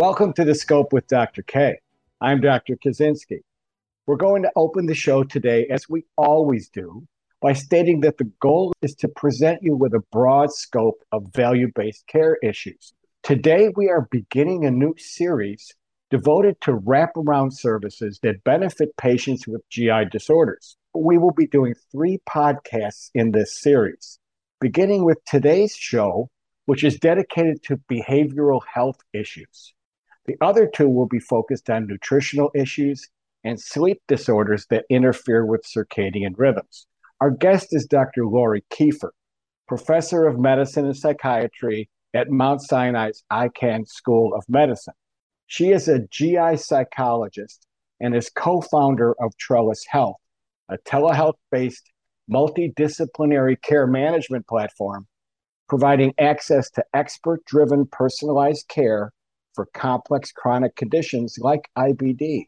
Welcome to the Scope with Dr. K. I'm Dr. Kosinski. We're going to open the show today, as we always do, by stating that the goal is to present you with a broad scope of value based care issues. Today, we are beginning a new series devoted to wraparound services that benefit patients with GI disorders. We will be doing three podcasts in this series, beginning with today's show, which is dedicated to behavioral health issues. The other two will be focused on nutritional issues and sleep disorders that interfere with circadian rhythms. Our guest is Dr. Laurie Keefer, professor of medicine and psychiatry at Mount Sinai's Icahn School of Medicine. She is a GI psychologist and is co founder of Trellus Health, a telehealth based multidisciplinary care management platform providing access to expert driven personalized care for complex chronic conditions like IBD.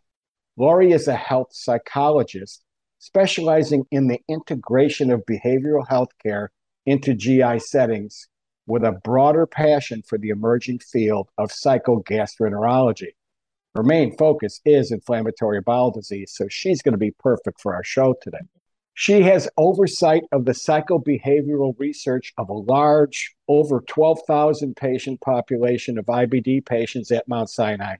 Laurie is a health psychologist specializing in the integration of behavioral health care into GI settings with a broader passion for the emerging field of psychogastroenterology. Her main focus is inflammatory bowel disease, so she's going to be perfect for our show today. She has oversight of the psychobehavioral research of a large, over 12,000 patient population of IBD patients at Mount Sinai,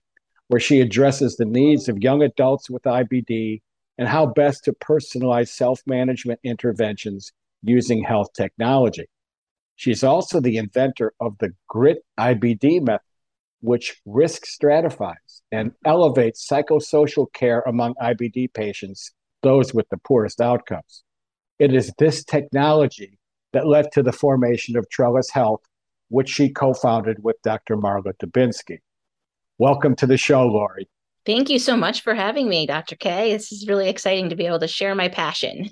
where she addresses the needs of young adults with IBD and how best to personalize self management interventions using health technology. She's also the inventor of the GRITT IBD method, which risk stratifies and elevates psychosocial care among IBD patients, those with the poorest outcomes. It is this technology that led to the formation of Trellus Health, which she co founded with Dr. Marla Dubinsky. Welcome to the show, Laurie. Thank you so much for having me, Dr. K. This is really exciting to be able to share my passion.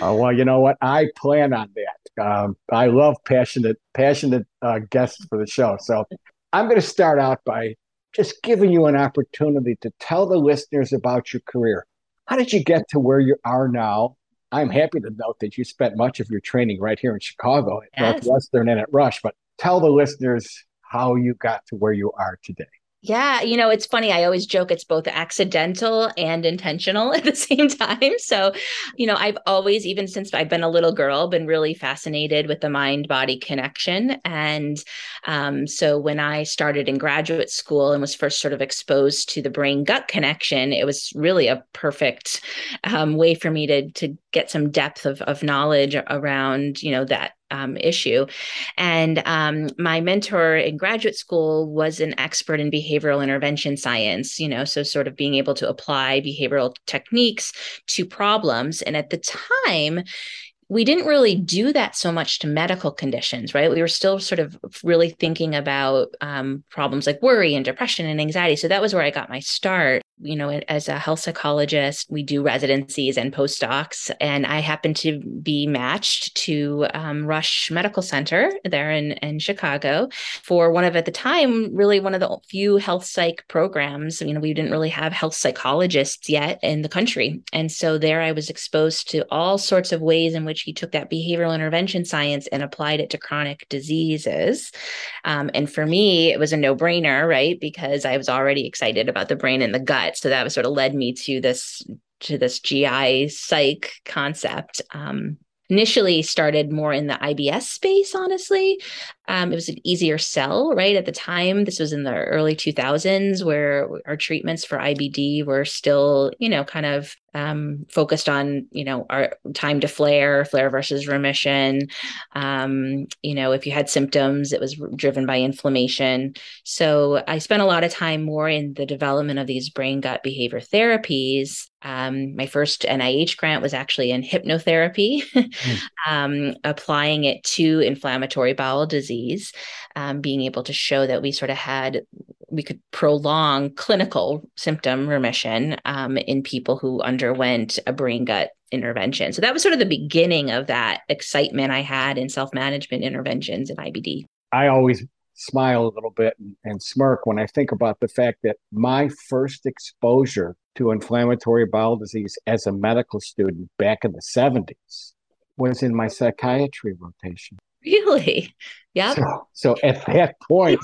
oh, well, you know what? I plan on that. Um, I love passionate, passionate uh, guests for the show. So I'm going to start out by just giving you an opportunity to tell the listeners about your career. How did you get to where you are now? I'm happy to note that you spent much of your training right here in Chicago at yes. Northwestern and at Rush, but tell the listeners how you got to where you are today. Yeah, you know, it's funny. I always joke it's both accidental and intentional at the same time. So, you know, I've always, even since I've been a little girl, been really fascinated with the mind body connection. And um, so when I started in graduate school and was first sort of exposed to the brain gut connection, it was really a perfect um, way for me to, to get some depth of, of knowledge around, you know, that um, issue. And um, my mentor in graduate school was an expert in behavioral intervention science, you know, so sort of being able to apply behavioral techniques to problems. And at the time, we didn't really do that so much to medical conditions, right? We were still sort of really thinking about um, problems like worry and depression and anxiety. So that was where I got my start you know, as a health psychologist, we do residencies and postdocs, and I happen to be matched to um, Rush Medical Center there in, in Chicago for one of, at the time, really one of the few health psych programs. You know, we didn't really have health psychologists yet in the country. And so there I was exposed to all sorts of ways in which he took that behavioral intervention science and applied it to chronic diseases. Um, and for me, it was a no brainer, right? Because I was already excited about the brain and the gut so that was sort of led me to this to this GI psych concept. Um, initially started more in the IBS space, honestly. Um, it was an easier sell, right? At the time, this was in the early 2000s, where our treatments for IBD were still, you know, kind of um, focused on, you know, our time to flare, flare versus remission. Um, you know, if you had symptoms, it was driven by inflammation. So I spent a lot of time more in the development of these brain gut behavior therapies. Um, my first NIH grant was actually in hypnotherapy, mm. um, applying it to inflammatory bowel disease disease, um, being able to show that we sort of had we could prolong clinical symptom remission um, in people who underwent a brain gut intervention. So that was sort of the beginning of that excitement I had in self management interventions in IBD. I always smile a little bit and, and, smirk when I think about the fact that my first exposure to inflammatory bowel disease as a medical student back in the 70s was in my psychiatry rotation. Really? Yeah. So, so, at that point,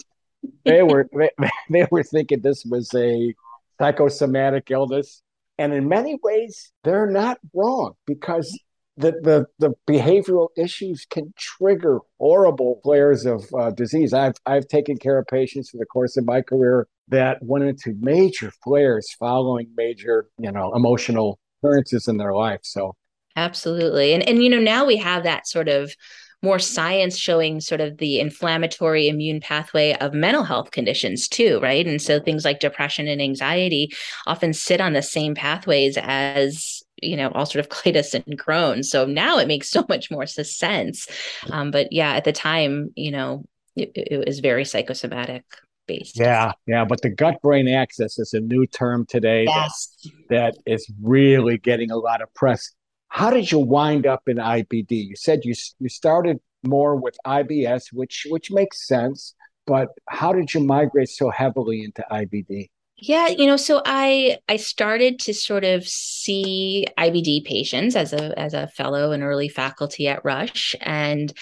they were they, they were thinking this was a psychosomatic illness, and in many ways, they're not wrong because the, the, the behavioral issues can trigger horrible flares of uh, disease. I've, I've taken care of patients for the course of my career that went into major flares following major, you know, emotional occurrences in their life. So absolutely. And, and, you know, now we have that sort of more science showing sort of the inflammatory immune pathway of mental health conditions too, right? And so things like depression and anxiety often sit on the same pathways as you know ulcerative colitis and Crohn's. So now it makes so much more sense. Um, but yeah, at the time, you know, it, it was very psychosomatic. Based. Yeah, yeah, but the gut brain axis is a new term today yes. that, that is really getting a lot of press. How did you wind up in IBD? You said you you started more with IBS, which which makes sense, but how did you migrate so heavily into IBD? Yeah, you know, so I I started to sort of see IBD patients as a as a fellow and early faculty at Rush and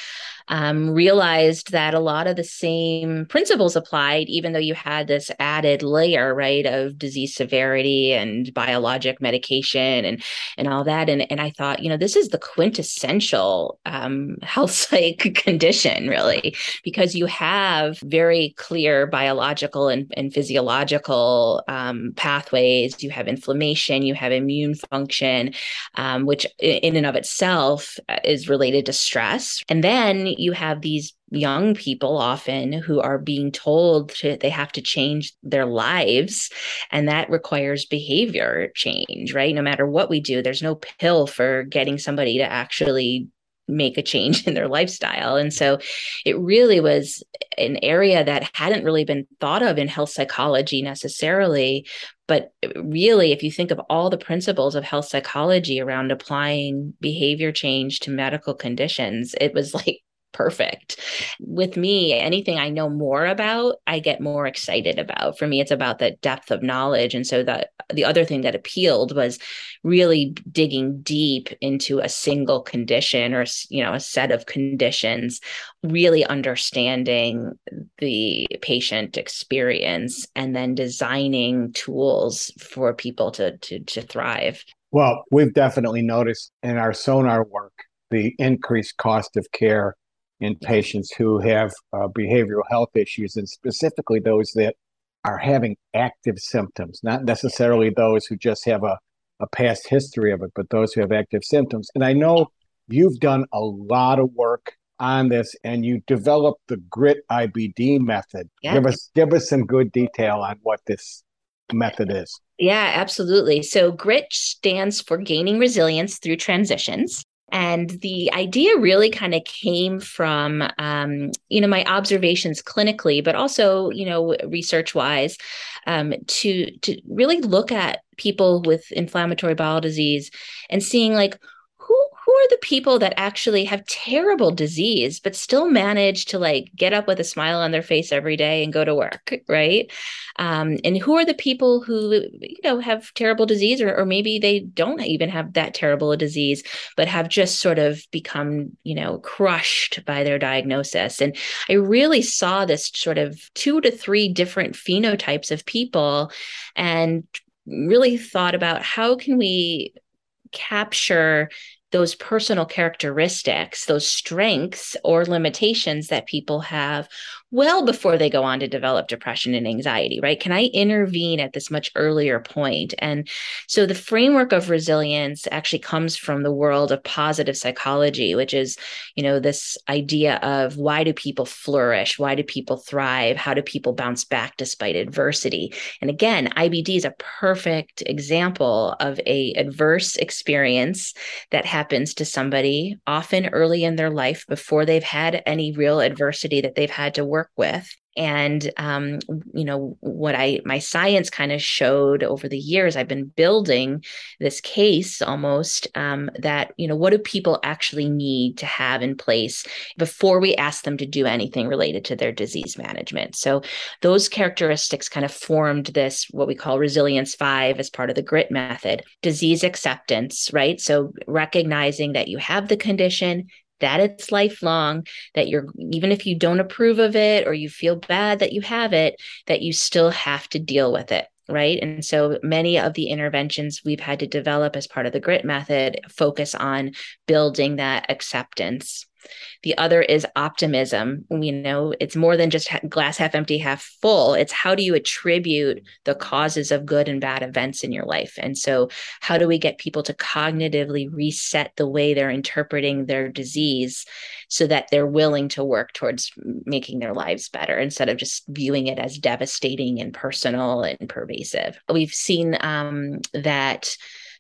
um, realized that a lot of the same principles applied, even though you had this added layer, right, of disease severity and biologic medication and and all that. And and I thought, you know, this is the quintessential um, health psych condition, really, because you have very clear biological and, and physiological um, pathways. You have inflammation, you have immune function, um, which in and of itself uh, is related to stress, and then you have these young people often who are being told to, they have to change their lives and that requires behavior change right no matter what we do there's no pill for getting somebody to actually make a change in their lifestyle. And so it really was an area that hadn't really been thought of in health psychology necessarily. But really, if you think of all the principles of health psychology around applying behavior change to medical conditions, it was like perfect. With me, anything I know more about, I get more excited about. For me, it's about the depth of knowledge. And so that the other thing that appealed was really digging deep into a single condition or you know a set of conditions, really understanding the patient experience and then designing tools for people to to, to thrive. Well, we've definitely noticed in our sonar work the increased cost of care in patients who have uh, behavioral health issues, and specifically those that are having active symptoms, not necessarily those who just have a, a past history of it, but those who have active symptoms. And I know you've done a lot of work on this and you developed the grit IBD method. Yeah. Give us give us some good detail on what this method is. Yeah, absolutely. So grit stands for gaining resilience through transitions. And the idea really kind of came from, um, you know, my observations clinically, but also, you know, research wise, um, to to really look at people with inflammatory bowel disease and seeing like are the people that actually have terrible disease but still manage to like get up with a smile on their face every day and go to work right? Um, and who are the people who you know have terrible disease or, or maybe they don't even have that terrible a disease but have just sort of become you know crushed by their diagnosis? And i really saw this sort of two to three different phenotypes of people and really thought about how can we capture those personal characteristics, those strengths or limitations that people have well before they go on to develop depression and anxiety, right? Can I intervene at this much earlier point? And so the framework of resilience actually comes from the world of positive psychology, which is, you know, this idea of why do people flourish? Why do people thrive? How do people bounce back despite adversity? And again, IBD is a perfect example of a adverse experience that happens to somebody often early in their life before they've had any real adversity that they've had to work work with. And um, you know what i my science kind of showed over the years i've been building this case almost um, that you know what do people actually need to have in place before we ask them to do anything related to their disease management? So those characteristics kind of formed this what we call resilience 5 as part of the grit method disease acceptance right? So recognizing that you have the condition that it's lifelong, that you're, even if you don't approve of it or you feel bad that you have it, that you still have to deal with it right? And so many of the interventions we've had to develop as part of the grit method focus on building that acceptance. The other is optimism. We know it's more than just glass half empty, half full. It's how do you attribute the causes of good and bad events in your life? And so, how do we get people to cognitively reset the way they're interpreting their disease so that they're willing to work towards making their lives better instead of just viewing it as devastating and personal and pervasive? We've seen um, that.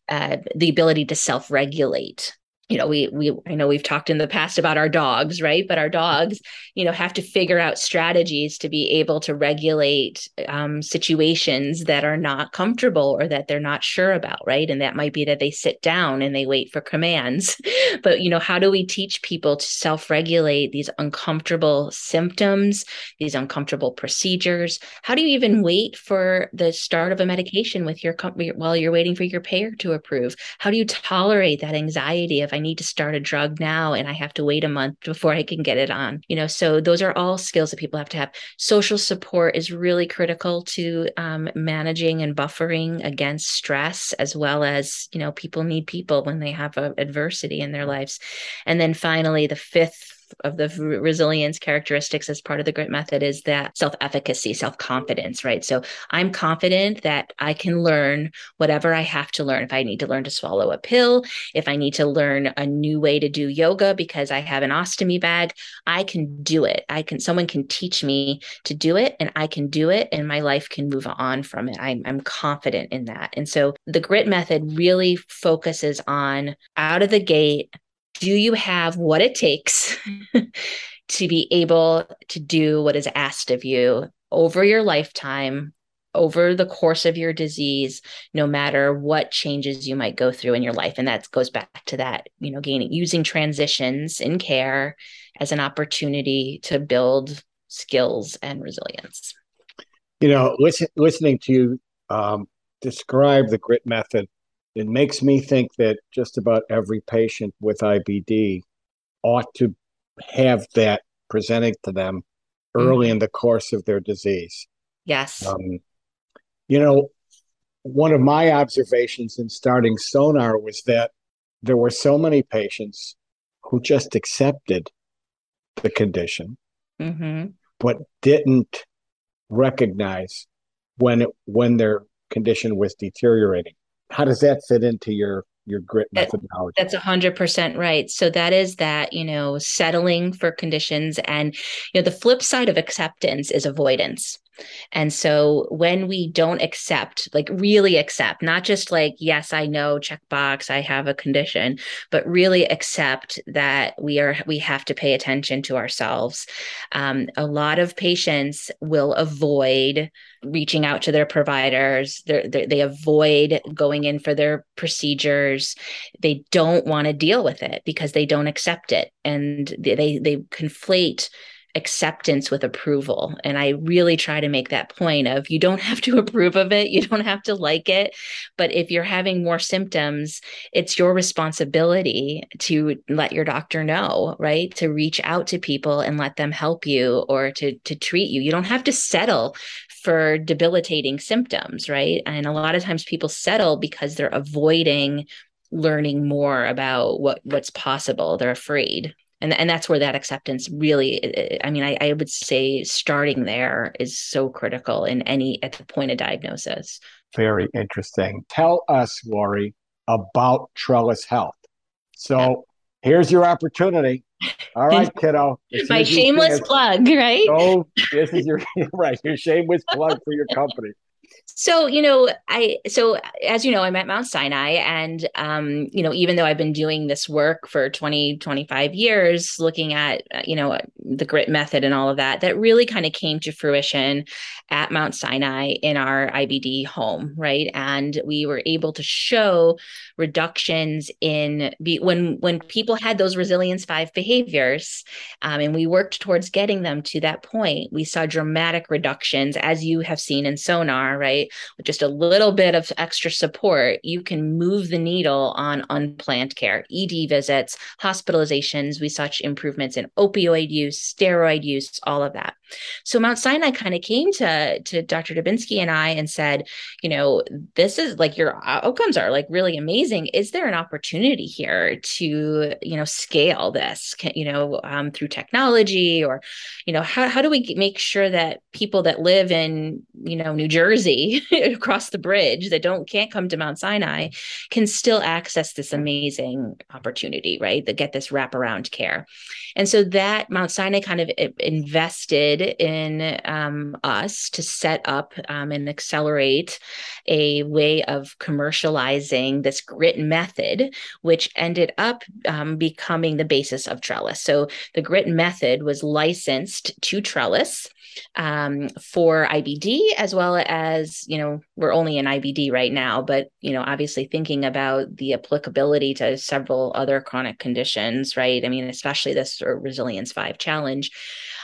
Uh, the ability to self-regulate you know we we i know we've talked in the past about our dogs right? But our dogs you know have to figure out strategies to be able to regulate um, situations that are not comfortable or that they're not sure about right? And that might be that they sit down and they wait for commands. But you know how do we teach people to self-regulate these uncomfortable symptoms these uncomfortable procedures? How do you even wait for the start of a medication with your company while you're waiting for your payer to approve? How do you tolerate that anxiety of I need to start a drug now and I have to wait a month before I can get it on. You know, so those are all skills that people have to have. Social support is really critical to um, managing and buffering against stress, as well as, you know, people need people when they have a, adversity in their lives. And then finally, the fifth of the resilience characteristics as part of the grit method is that self-efficacy self-confidence right? So i'm confident that i can learn whatever i have to learn. If i need to learn to swallow a pill if i need to learn a new way to do yoga because i have an ostomy bag i can do it. I can someone can teach me to do it and i can do it and my life can move on from it. I'm, I'm confident in that. And so the grit method really focuses on out of the gate do you have what it takes to be able to do what is asked of you over your lifetime over the course of your disease no matter what changes you might go through in your life? And that goes back to that you know gaining using transitions in care as an opportunity to build skills and resilience. You know listen, listening to you um, describe the grit method it makes me think that just about every patient with IBD ought to have that presented to them early mm-hmm. in the course of their disease. Yes. Um, you know, one of my observations in starting Sonar was that there were so many patients who just accepted the condition, mm-hmm. but didn't recognize when it, when their condition was deteriorating how does that fit into your your grit methodology? that's a 100% right. So that is that you know settling for conditions and you know the flip side of acceptance is avoidance and so when we don't accept, like really accept, not just like, yes, I know, checkbox, I have a condition, but really accept that we are, we have to pay attention to ourselves. Um, a lot of patients will avoid reaching out to their providers. They're, they're, they avoid going in for their procedures. They don't want to deal with it because they don't accept it. And they, they conflate acceptance with approval. And I really try to make that point of you don't have to approve of it, you don't have to like it, but if you're having more symptoms, it's your responsibility to let your doctor know, right? To reach out to people and let them help you or to to treat you. You don't have to settle for debilitating symptoms, right? And a lot of times people settle because they're avoiding learning more about what what's possible. They're afraid and and that's where that acceptance really i mean I, I would say starting there is so critical in any at the point of diagnosis. Very interesting. Tell us laurie about trellus health. So yeah. here's your opportunity. All right kiddo. My shameless plug right? So this is your right your shameless plug for your company so, you know, I, so as you know, I'm at Mount Sinai and, um, you know, even though I've been doing this work for 20, 25 years, looking at, uh, you know, the grit method and all of that, that really kind of came to fruition at Mount Sinai in our IBD home. Right. And we were able to show reductions in when, when people had those resilience five behaviors um, and we worked towards getting them to that point, we saw dramatic reductions as you have seen in sonar right? With just a little bit of extra support, you can move the needle on unplanned care, ED visits, hospitalizations. We saw improvements in opioid use, steroid use, all of that. So Mount Sinai kind of came to, to Dr. Dubinsky and I and said, you know, this is like your outcomes are like really amazing. Is there an opportunity here to, you know, scale this, you know, um, through technology or, you know, how, how do we make sure that people that live in, you know, New Jersey across the bridge that don't can't come to Mount Sinai can still access this amazing opportunity, right? That get this wraparound care. And so that Mount Sinai kind of invested in um, us to set up um, and accelerate a way of commercializing this grit method, which ended up um, becoming the basis of Trellus. So the grit method was licensed to Trellus um, for IBD as well as, you know, we're only in IBD right now, but, you know, obviously thinking about the applicability to several other chronic conditions, right? I mean, especially this Resilience 5 challenge.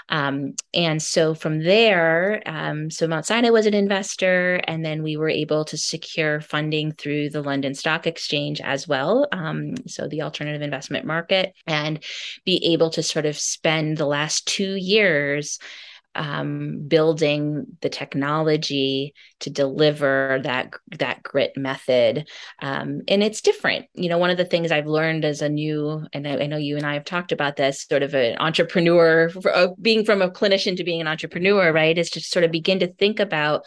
Um, and so from there, um, so Mount Sinai was an investor, and then we were able to secure funding through the London Stock Exchange as well. Um, so the alternative investment market, and be able to sort of spend the last two years um, building the technology to deliver that that grit method. Um, and it's different. You know one of the things i've learned as a new and I, I know you and i have talked about this sort of an entrepreneur uh, being from a clinician to being an entrepreneur right is to sort of begin to think about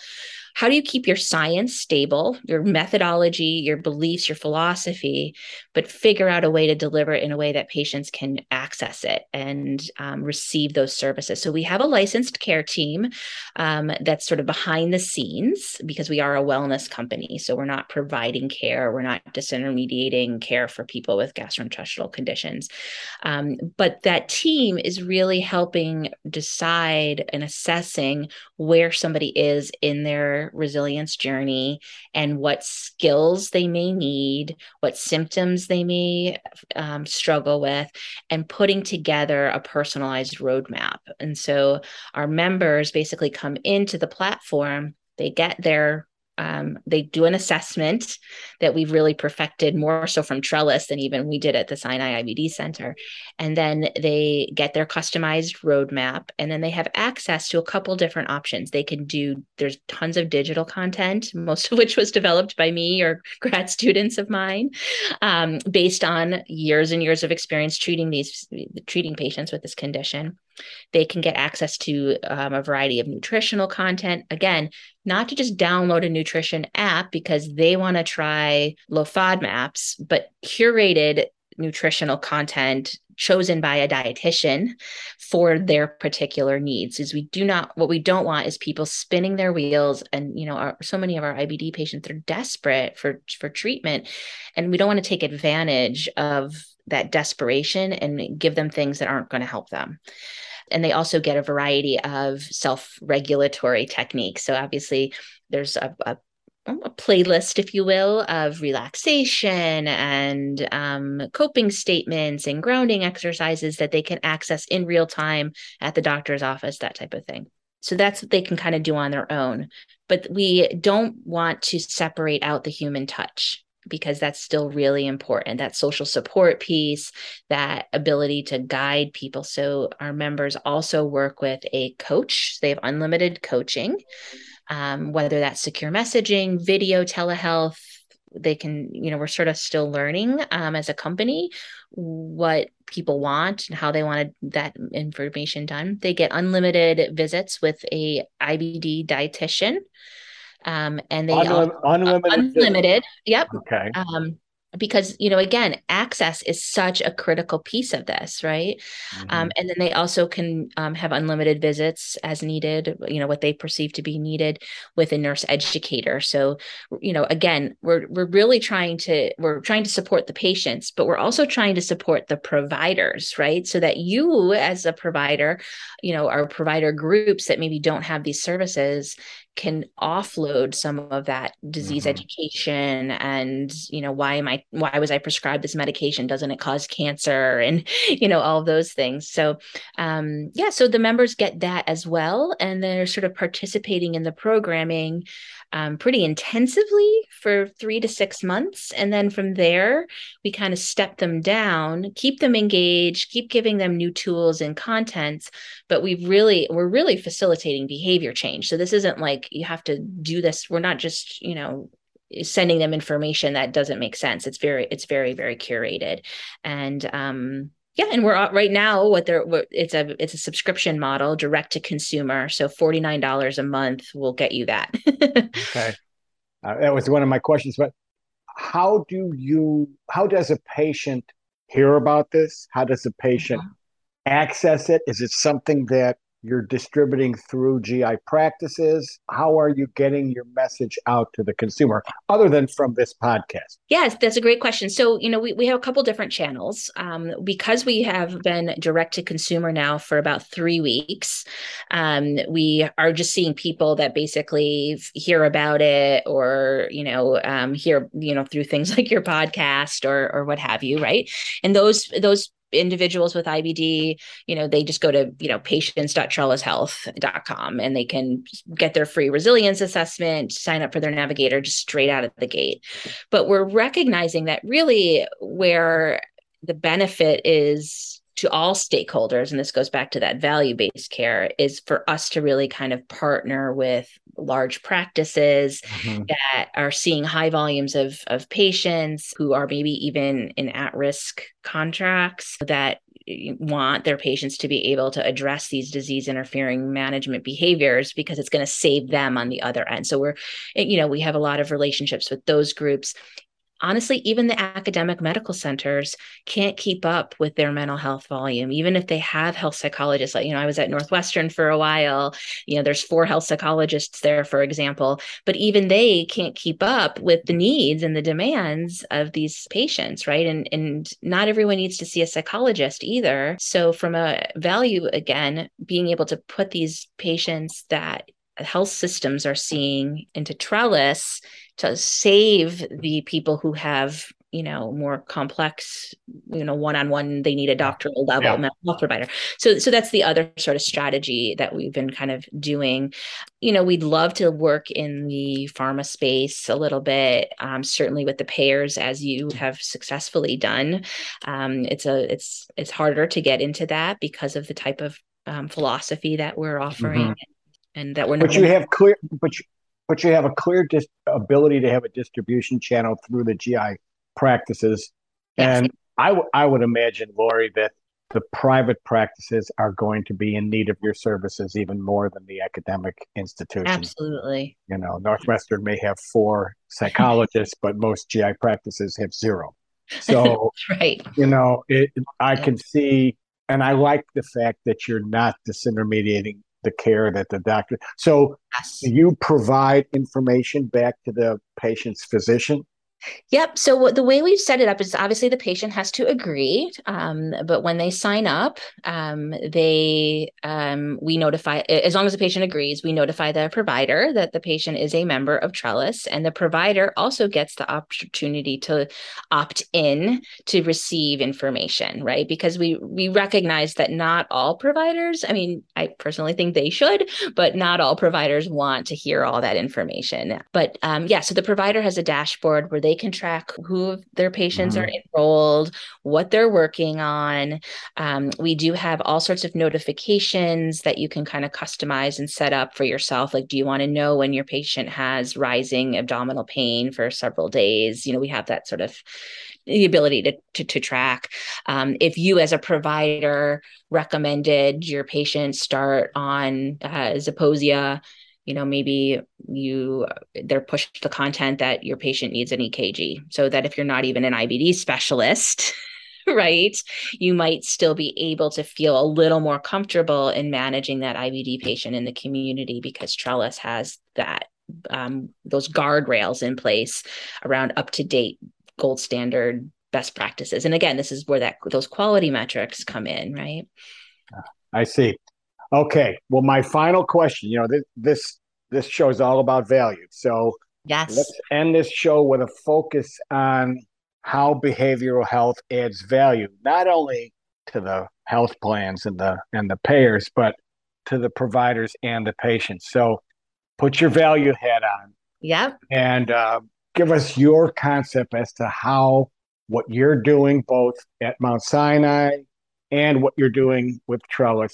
how do you keep your science stable, your methodology, your beliefs, your philosophy, but figure out a way to deliver it in a way that patients can access it and um, receive those services? So we have a licensed care team um, that's sort of behind the scenes because we are a wellness company. So we're not providing care, we're not disintermediating care for people with gastrointestinal conditions. Um, but that team is really helping decide and assessing where somebody is in their resilience journey and what skills they may need, what symptoms they may um, struggle with, and putting together a personalized roadmap. And so our members basically come into the platform, they get their um, they do an assessment that we've really perfected more so from Trellus than even we did at the Sinai IBD Center. And then they get their customized roadmap and then they have access to a couple different options. They can do, there's tons of digital content, most of which was developed by me or grad students of mine, um, based on years and years of experience treating these, treating patients with this condition. They can get access to um, a variety of nutritional content. Again, not to just download a nutrition app because they want to try low FODMAPs, but curated nutritional content chosen by a dietitian for their particular needs is we do not what we don't want is people spinning their wheels and you know our, so many of our IBD patients are desperate for for treatment and we don't want to take advantage of that desperation and give them things that aren't going to help them and they also get a variety of self regulatory techniques. So, obviously, there's a, a a playlist, if you will, of relaxation and um, coping statements and grounding exercises that they can access in real time at the doctor's office, that type of thing. So that's what they can kind of do on their own. But we don't want to separate out the human touch because that's still really important that social support piece that ability to guide people. So our members also work with a coach. They have unlimited coaching um, whether that's secure messaging video telehealth they can you know we're sort of still learning um, as a company what people want and how they wanted that information done. They get unlimited visits with a ibd dietitian um, and they Unlim- unlimited. Unlimited. Yep. Okay. Um, because you know again access is such a critical piece of this right mm-hmm. um, and then they also can um, have unlimited visits as needed you know what they perceive to be needed with a nurse educator so you know again we're we're really trying to we're trying to support the patients but we're also trying to support the providers right so that you as a provider you know our provider groups that maybe don't have these services can offload some of that disease mm-hmm. education and you know why am i why was i prescribed this medication? Doesn't it cause cancer? And you know all those things. So um yeah so the members get that as well. And they're sort of participating in the programming um, pretty intensively for three to six months. And then from there, we kind of step them down, keep them engaged, keep giving them new tools and contents. But we really, we're really facilitating behavior change. So this isn't like you have to do this. We're not just, you know, sending them information that doesn't make sense. It's very, it's very, very curated. And um, yeah, and we're right now what they're it's a it's a subscription model, direct to consumer. So forty nine dollars a month will get you that. okay, uh, that was one of my questions. But how do you? How does a patient hear about this? How does a patient uh-huh. access it? Is it something that you're distributing through GI practices? How are you getting your message out to the consumer other than from this podcast? Yes, that's a great question. So, you know, we, we have a couple different channels. Um, because we have been direct to consumer now for about three weeks, um, we are just seeing people that basically hear about it or, you know, um, hear, you know, through things like your podcast or, or what have you, right? And those, those individuals with IBD, you know, they just go to, you know, patients.trellushealth.com and they can get their free resilience assessment, sign up for their navigator just straight out of the gate. But we're recognizing that really where the benefit is to all stakeholders, and this goes back to that value based care, is for us to really kind of partner with large practices mm-hmm. that are seeing high volumes of, of patients who are maybe even in at risk contracts that want their patients to be able to address these disease interfering management behaviors because it's going to save them on the other end. So we're, you know, we have a lot of relationships with those groups honestly, even the academic medical centers can't keep up with their mental health volume, even if they have health psychologists. Like, you know, I was at Northwestern for a while, you know, there's four health psychologists there, for example, but even they can't keep up with the needs and the demands of these patients, right? And, and not everyone needs to see a psychologist either. So, from a value, again, being able to put these patients that health systems are seeing into Trellus to save the people who have you know more complex you know one-on-one they need a doctoral level yeah. mental health provider. So so that's the other sort of strategy that we've been kind of doing. You know we'd love to work in the pharma space a little bit um, certainly with the payers as you have successfully done. Um, it's a it's it's harder to get into that because of the type of um, philosophy that we're offering mm-hmm. and that we're not but you have clear but you, but you have a clear dis- ability to have a distribution channel through the GI practices. Yes. And I, w- I would imagine, Laurie, that the private practices are going to be in need of your services even more than the academic institutions. Absolutely. You know, Northwestern may have four psychologists, but most GI practices have zero. So, right. You know, it, I yeah. can see, and I like the fact that you're not disintermediating the care that the doctor. So yes. you provide information back to the patient's physician. Yep. So the way we've set it up is obviously the patient has to agree, um, but when they sign up, um, they um, we notify as long as the patient agrees, we notify the provider that the patient is a member of Trellus, and the provider also gets the opportunity to opt in to receive information, right? Because we we recognize that not all providers. I mean, I personally think they should, but not all providers want to hear all that information. But um, yeah, so the provider has a dashboard where they can track who their patients mm-hmm. are enrolled, what they're working on. Um, we do have all sorts of notifications that you can kind of customize and set up for yourself. Like, do you want to know when your patient has rising abdominal pain for several days? You know, we have that sort of the ability to, to, to track. Um, if you, as a provider, recommended your patient start on uh, Zeposia you know maybe you they're pushed the content that your patient needs an ekg so that if you're not even an ibd specialist right you might still be able to feel a little more comfortable in managing that ibd patient in the community because trellus has that um, those guardrails in place around up to date gold standard best practices. And again this is where that those quality metrics come in right? I see Okay. Well, my final question, you know, this this this show is all about value. So yes. let's end this show with a focus on how behavioral health adds value, not only to the health plans and the and the payers, but to the providers and the patients. So put your value hat on. Yep. And uh, give us your concept as to how what you're doing both at Mount Sinai and what you're doing with Trellus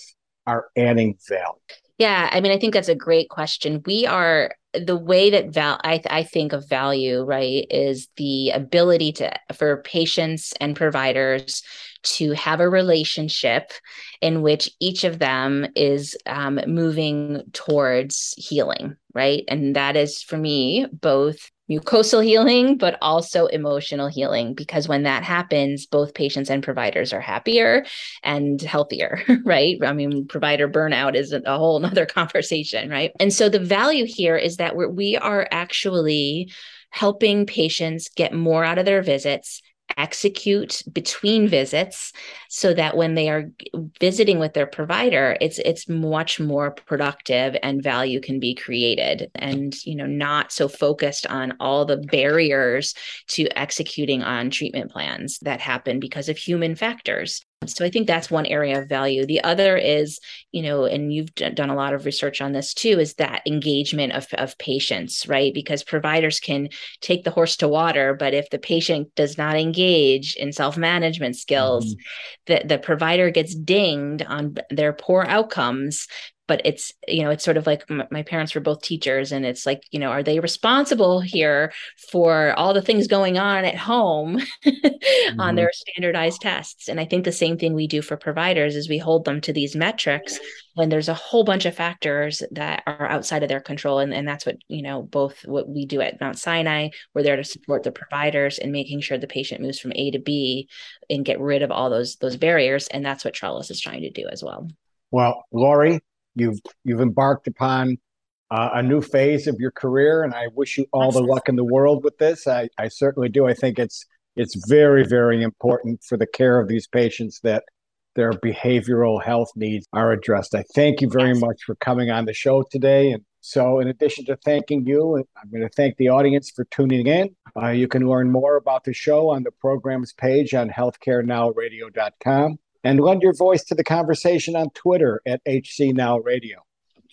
are adding value. Yeah, I mean, I think that's a great question. We are the way that val I, I think of value right is the ability to for patients and providers to have a relationship in which each of them is um, moving towards healing right and that is for me both mucosal healing, but also emotional healing. Because when that happens, both patients and providers are happier and healthier, right? I mean, provider burnout is a whole nother conversation, right? And so the value here is that we're, we are actually helping patients get more out of their visits execute between visits so that when they are visiting with their provider it's it's much more productive and value can be created and you know not so focused on all the barriers to executing on treatment plans that happen because of human factors so I think that's one area of value. The other is, you know, and you've done a lot of research on this too, is that engagement of, of patients, right? Because providers can take the horse to water, but if the patient does not engage in self-management skills, mm-hmm. the, the provider gets dinged on their poor outcomes but it's you know it's sort of like my parents were both teachers and it's like you know are they responsible here for all the things going on at home mm-hmm. on their standardized tests? And i think the same thing we do for providers is we hold them to these metrics when there's a whole bunch of factors that are outside of their control. And, and that's what you know both what we do at mount sinai. We're there to support the providers and making sure the patient moves from a to b and get rid of all those those barriers. And that's what trellus is trying to do as well. Well laurie You've you've embarked upon uh, a new phase of your career, and I wish you all the luck in the world with this. I, I certainly do. I think it's it's very very important for the care of these patients that their behavioral health needs are addressed. I thank you very much for coming on the show today. And so, in addition to thanking you, I'm going to thank the audience for tuning in. Uh, you can learn more about the show on the program's page on healthcarenowradio.com and lend your voice to the conversation on Twitter at HC Now Radio.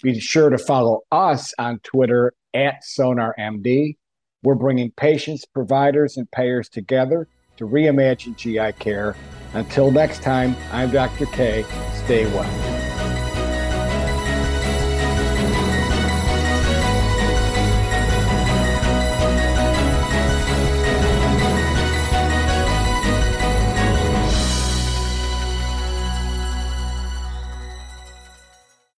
Be sure to follow us on Twitter at SonarMD. We're bringing patients, providers, and payers together to reimagine GI care. Until next time, I'm Dr. K. Stay well.